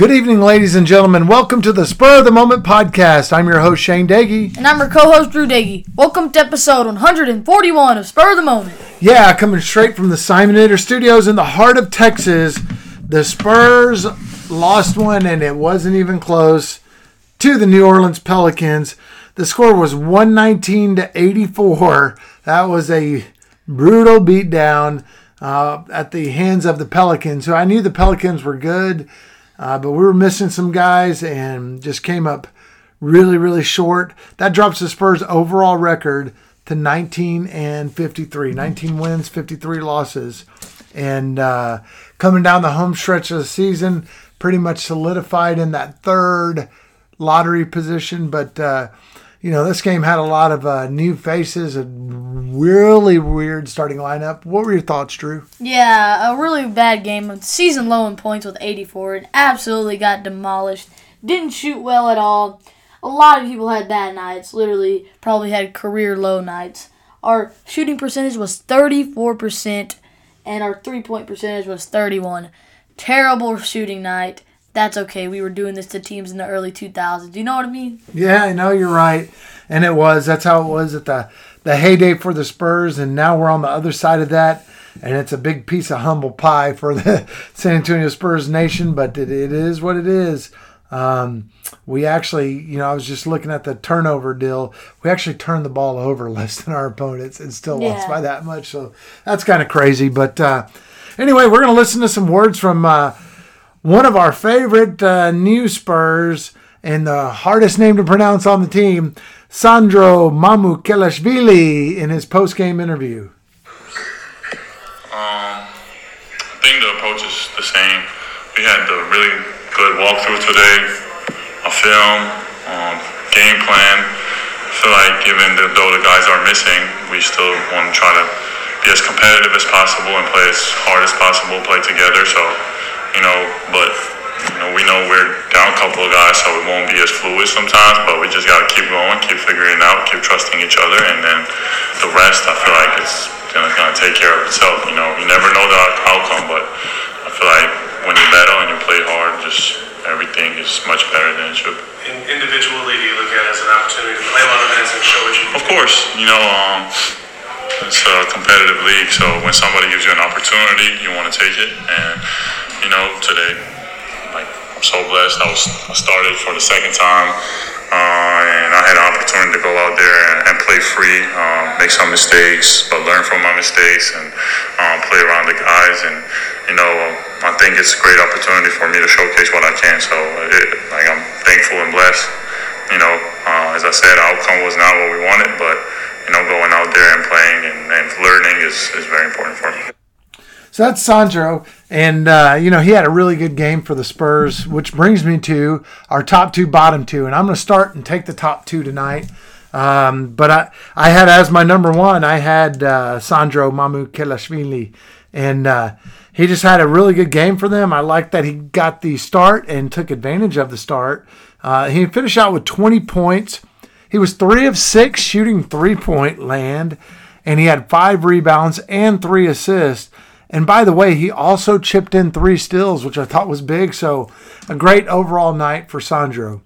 Good evening, ladies and gentlemen. Welcome to the Spur of the Moment podcast. I'm your host, Shane Daggy. And I'm your co-host Drew Daggy. Welcome to episode 141 of Spur of the Moment. Yeah, coming straight from the Simonator Studios in the heart of Texas. The Spurs lost one, and it wasn't even close to the New Orleans Pelicans. The score was 119 to 84. That was a brutal beatdown uh, at the hands of the Pelicans. So I knew the Pelicans were good. Uh, but we were missing some guys and just came up really, really short. That drops the Spurs' overall record to 19 and 53. 19 wins, 53 losses. And uh, coming down the home stretch of the season, pretty much solidified in that third lottery position. But, uh, you know, this game had a lot of uh, new faces, a really weird starting lineup. What were your thoughts, Drew? Yeah, a really bad game. Season low in points with 84 and absolutely got demolished. Didn't shoot well at all. A lot of people had bad nights. Literally, probably had career low nights. Our shooting percentage was 34%, and our three point percentage was 31. Terrible shooting night that's okay. We were doing this to teams in the early 2000s. Do you know what I mean? Yeah, I know you're right. And it was. That's how it was at the, the heyday for the Spurs. And now we're on the other side of that. And it's a big piece of humble pie for the San Antonio Spurs nation, but it, it is what it is. Um, we actually, you know, I was just looking at the turnover deal. We actually turned the ball over less than our opponents and still yeah. lost by that much. So that's kind of crazy. But uh, anyway, we're going to listen to some words from. Uh, one of our favorite uh, new Spurs and the hardest name to pronounce on the team, Sandro Mamukelashvili, in his post-game interview. Um, I think the approach is the same. We had a really good walkthrough today, a film, um, game plan. I feel like even though the guys are missing, we still want to try to be as competitive as possible and play as hard as possible, play together. So you know, but you know, we know we're down a couple of guys, so it won't be as fluid sometimes. But we just got to keep going, keep figuring it out, keep trusting each other, and then the rest, I feel like it's gonna kind of take care of itself. You know, you never know the outcome, but I feel like when you battle and you play hard, just everything is much better than it should. individually, do you look at it as an opportunity to play a lot of minutes and show what you? Of course, you know. Um, it's a competitive league, so when somebody gives you an opportunity, you want to take it. And you know, today. Like, I'm so blessed. I was I started for the second time, uh, and I had an opportunity to go out there and, and play free, um, make some mistakes, but learn from my mistakes and um, play around the guys. And you know, I think it's a great opportunity for me to showcase what I can. So, it, like, I'm thankful and blessed. You know, uh, as I said, outcome was not what we wanted, but you know, going out there and playing and, and learning is, is very important for me. So that's Sandro, and uh, you know he had a really good game for the Spurs, which brings me to our top two, bottom two, and I'm going to start and take the top two tonight. Um, but I, I had as my number one, I had uh, Sandro Mamukelashvili, and uh, he just had a really good game for them. I like that he got the start and took advantage of the start. Uh, he finished out with 20 points. He was three of six shooting three point land, and he had five rebounds and three assists. And by the way, he also chipped in three steals, which I thought was big. So a great overall night for Sandro.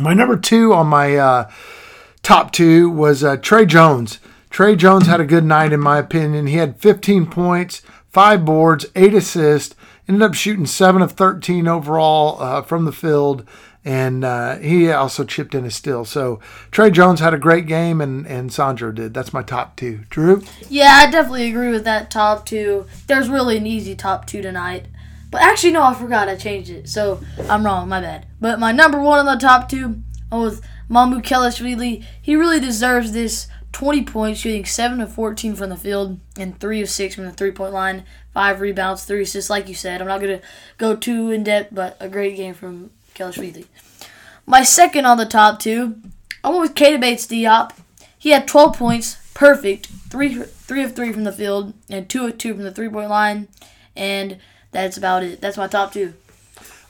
My number two on my uh, top two was uh, Tre Jones. Tre Jones had a good night, in my opinion. He had 15 points, five boards, eight assists, ended up shooting seven of 13 overall uh, from the field and uh, he also chipped in a steal. So Tre Jones had a great game, and and Sandro did. That's my top two. Drew. Yeah, I definitely agree with that top two. There's really an easy top two tonight. But actually, no, I forgot. I changed it. So I'm wrong. My bad. But my number one on the top two was Mamukelashvili. He really deserves this 20 points, shooting 7 of 14 from the field and 3 of 6 from the three point line. 5 rebounds, 3 assists, like you said. I'm not going to go too in depth, but a great game from Kelashvili. My second on the top two, I went with Keita Bates Diop. He had 12 points, perfect, 3, 3 of 3 from the field and 2 of 2 from the three point line. And that's about it. That's my top two.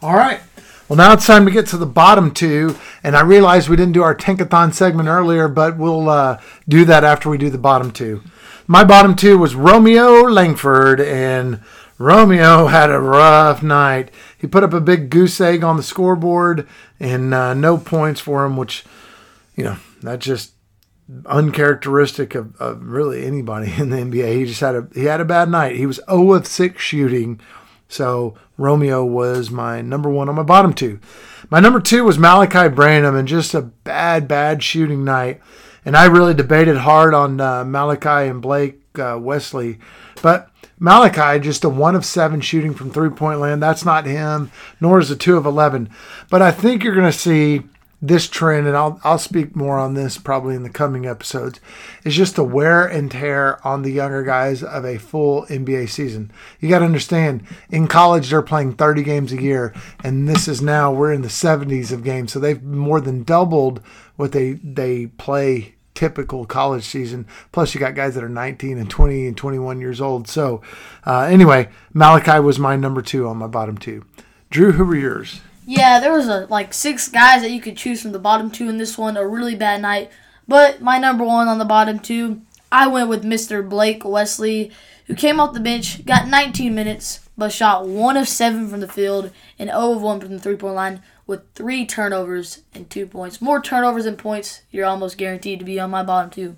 All right. Well, now it's time to get to the bottom two, and I realize we didn't do our Tankathon segment earlier, but we'll uh, do that after we do the bottom two. My bottom two was Romeo Langford, and Romeo had a rough night. He put up a big goose egg on the scoreboard, and uh, no points for him, which, you know, that's just uncharacteristic of, of really anybody in the NBA. He just had a he had a bad night. He was 0 of 6 shooting so Romeo was my number one on my bottom two. My number two was Malaki Branham, and just a bad, bad shooting night. And I really debated hard on uh, Malaki and Blake uh, Wesley, but Malaki just a one of seven shooting from three point land. That's not him, nor is a two of eleven. But I think you're going to see this trend, and I'll, I'll speak more on this probably in the coming episodes, is just the wear and tear on the younger guys of a full NBA season. You got to understand, in college, they're playing 30 games a year, and this is now, we're in the 70s of games. So they've more than doubled what they, they play typical college season. Plus, you got guys that are 19 and 20 and 21 years old. So, uh, anyway, Malaki was my number two on my bottom two. Drew, who were yours? Yeah, there was a, like six guys that you could choose from the bottom two in this one. A really bad night, but my number one on the bottom two, I went with Mr. Blake Wesley, who came off the bench, got 19 minutes, but shot one of seven from the field and 0 of one from the three-point line with three turnovers and two points. More turnovers than points, you're almost guaranteed to be on my bottom two.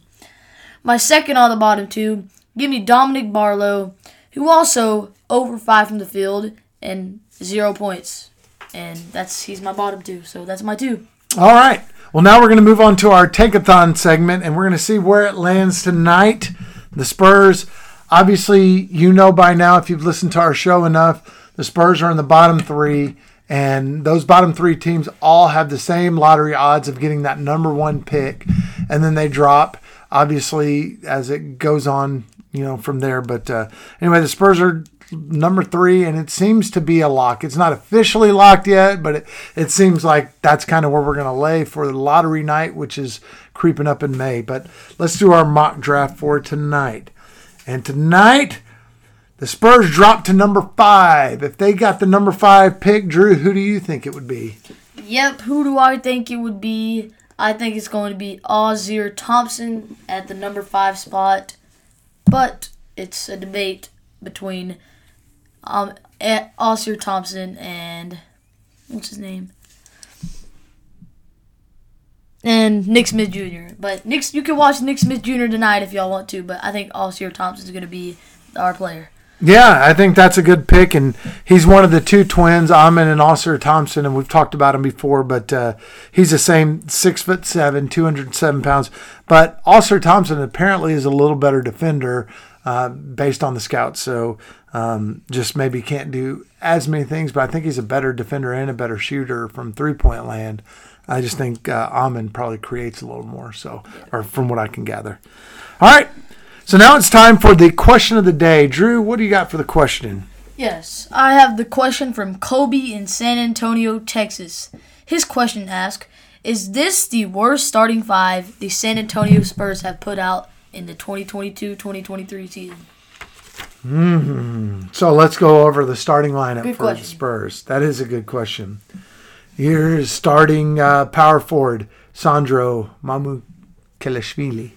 My second on the bottom two, give me Dominic Barlow, who also over five from the field and zero points and that's he's my bottom two. So that's my two. All right. Well, now we're going to move on to our Tankathon segment, and we're going to see where it lands tonight. The Spurs, obviously, you know by now if you've listened to our show enough, the Spurs are in the bottom three, and those bottom three teams all have the same lottery odds of getting that number one pick, and then they drop. Obviously, as it goes on, you know, from there. But uh, anyway, the Spurs are number three, and it seems to be a lock. It's not officially locked yet, but it, it seems like that's kind of where we're going to lay for the lottery night, which is creeping up in May. But let's do our mock draft for tonight. And tonight, the Spurs dropped to number five. If they got the number five pick, Drew, who do you think it would be? Yep, who do I think it would be? I think it's going to be Ausar Thompson at the number five spot. But it's a debate between um, Ausar Thompson and what's his name? And Nick Smith Jr. But Nick, you can watch Nick Smith Jr. tonight if y'all want to. But I think Ausar Thompson is going to be our player. Yeah, I think that's a good pick, and he's one of the two twins, Amen and Ausar Thompson, and we've talked about him before. But uh, he's the same six foot seven, two hundred seven pounds. But Ausar Thompson apparently is a little better defender uh, based on the scouts. So um, just maybe can't do as many things, but I think he's a better defender and a better shooter from three point land. I just think uh, Amen probably creates a little more. So, or from what I can gather. All right. So now it's time for the question of the day. Drew, what do you got for the question? Yes, I have the question from Kobe in San Antonio, Texas. His question asks Is this the worst starting five the San Antonio Spurs have put out in the 2022 2023 season? Mm-hmm. So let's go over the starting lineup Good for question. the Spurs. That is a good question. Here's starting uh, power forward Sandro Mamu Kelashvili,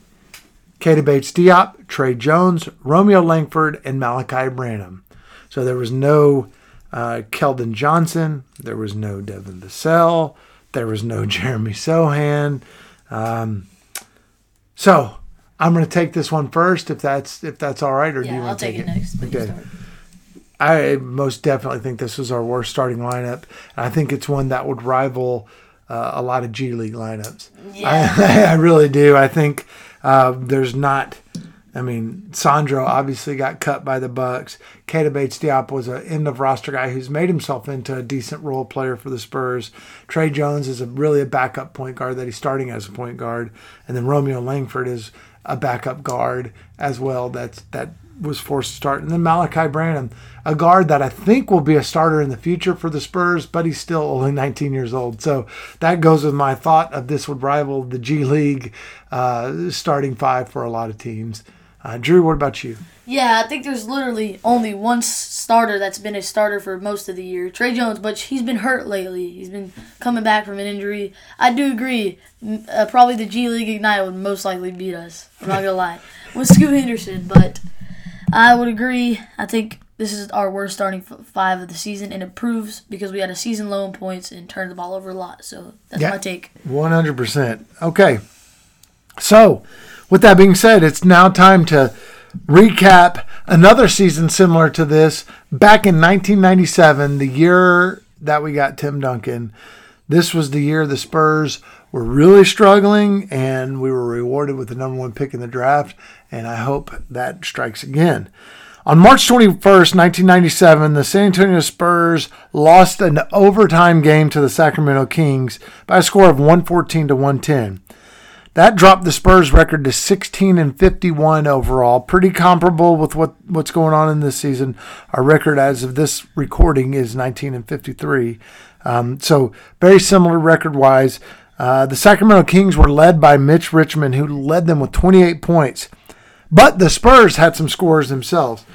Keita Bates Diop, Tre Jones, Romeo Langford, and Malaki Branham. So there was no uh, Keldon Johnson, there was no Devin Vassell, there was no Jeremy Sochan. Um, so I'm going to take this one first, if that's if that's all right, or do you want to take it next. Okay. start. I most definitely think this was our worst starting lineup. And I think it's one that would rival uh, a lot of G League lineups. Yeah. I, I really do. I think uh, there's not. I mean, Sandro obviously got cut by the Bucks. Keita Bates Diop was an end of roster guy who's made himself into a decent role player for the Spurs. Tre Jones is a really a backup point guard that he's starting as a point guard, and then Romeo Langford is a backup guard as well. That's that was forced to start, and then Malaki Branham, a guard that I think will be a starter in the future for the Spurs, but he's still only 19 years old. So that goes with my thought of this would rival the G League uh, starting five for a lot of teams. Uh, Drew, what about you? Yeah, I think there's literally only one starter that's been a starter for most of the year, Tre Jones, but he's been hurt lately. He's been coming back from an injury. I do agree. Uh, probably the G League Ignite would most likely beat us. I'm not gonna lie, with Scoot Henderson, but I would agree. I think this is our worst starting f- five of the season, and it proves because we had a season low in points and turned the ball over a lot. So that's Yeah. my take. 100%. Okay. So, with that being said, it's now time to recap another season similar to this. Back in 1997, the year that we got Tim Duncan, this was the year the Spurs were really struggling and we were rewarded with the number one pick in the draft. And I hope that strikes again. On March 21st, 1997, the San Antonio Spurs lost an overtime game to the Sacramento Kings by a score of 114 to 110. That dropped the Spurs record to 16 and 51 overall, pretty comparable with what, what's going on in this season. Our record as of this recording is 19 and 53. Um, so very similar record wise. Uh, the Sacramento Kings were led by Mitch Richmond, who led them with 28 points. But the Spurs had some scores themselves.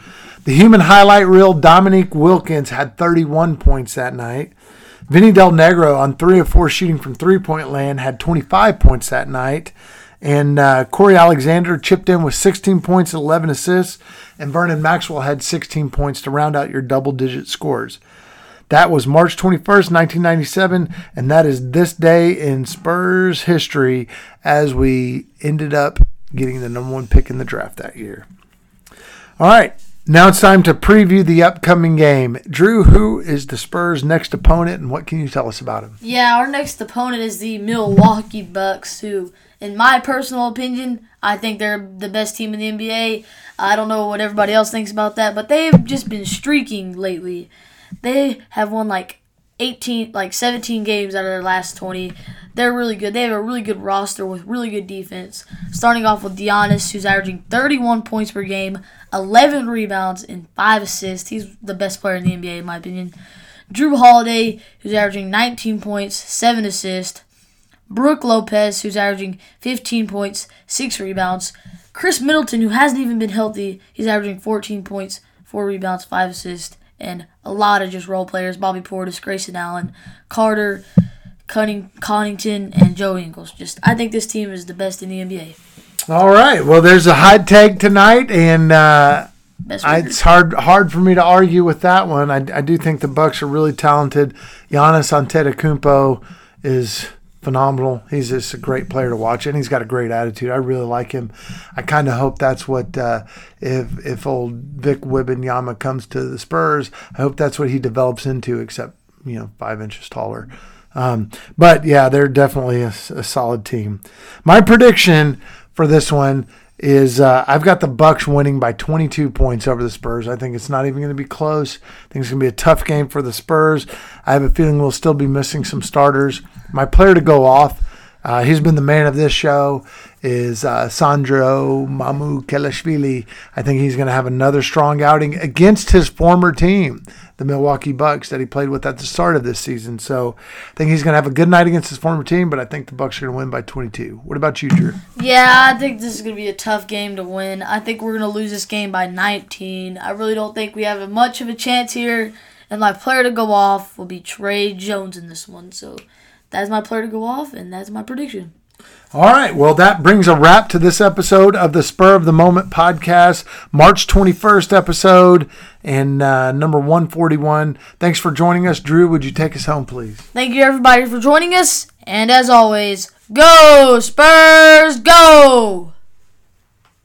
The human highlight reel Dominique Wilkins had 31 points that night. Vinny Del Negro on three of four shooting from three point land had 25 points that night. And uh, Cory Alexander chipped in with 16 points and 11 assists. And Vernon Maxwell had 16 points to round out your double digit scores. That was March 21st, 1997, and that is this day in Spurs history as we ended up getting the number one pick in the draft that year. All right, now it's time to preview the upcoming game. Drew, who is the Spurs' next opponent, and what can you tell us about him? Yeah, our next opponent is the Milwaukee Bucks, who, in my personal opinion, I think they're the best team in the NBA. I don't know what everybody else thinks about that, but they've just been streaking lately. They have won like 18, like 17 games out of their last 20. They're really good. They have a really good roster with really good defense. Starting off with Giannis, who's averaging 31 points per game, 11 rebounds, and 5 assists. He's the best player in the NBA, in my opinion. Jrue Holiday, who's averaging 19 points, 7 assists. Brook Lopez, who's averaging 15 points, 6 rebounds. Khris Middleton, who hasn't even been healthy, he's averaging 14 points, 4 rebounds, 5 assists. And a lot of just role players Bobby Portis, Grayson Allen, Carter, Cunning, Connington, and Joe Ingles. Just, I think this team is the best in the NBA. All right, well, there's a hot tag tonight, and uh, I, it's hard hard for me to argue with that one. I, I do think the Bucks are really talented. Giannis Antetokounmpo is phenomenal. He's just a great player to watch, and he's got a great attitude. I really like him. I kind of hope that's what uh, if if old Vic Wembanyama comes to the Spurs, I hope that's what he develops into. Except you know, five inches taller. Um, but yeah, they're definitely a, a solid team. My prediction for this one is uh, I've got the Bucks winning by 22 points over the Spurs. I think it's not even going to be close. I think it's going to be a tough game for the Spurs. I have a feeling we'll still be missing some starters. My player to go off, uh, he's been the man of this show, is uh, Sandro Mamukelashvili. I think he's going to have another strong outing against his former team, the Milwaukee Bucks, that he played with at the start of this season. So I think he's going to have a good night against his former team, but I think the Bucks are going to win by 22. What about you, Drew? Yeah, I think this is going to be a tough game to win. I think we're going to lose this game by 19. I really don't think we have much of a chance here. And my player to go off will be Tre Jones in this one. So that's my player to go off, and that's my prediction. All right. Well, that brings a wrap to this episode of the Spur of the Moment podcast, March 21st episode and uh, number 141. Thanks for joining us. Drew, would you take us home, please? Thank you, everybody, for joining us. And as always, go, Spurs, go!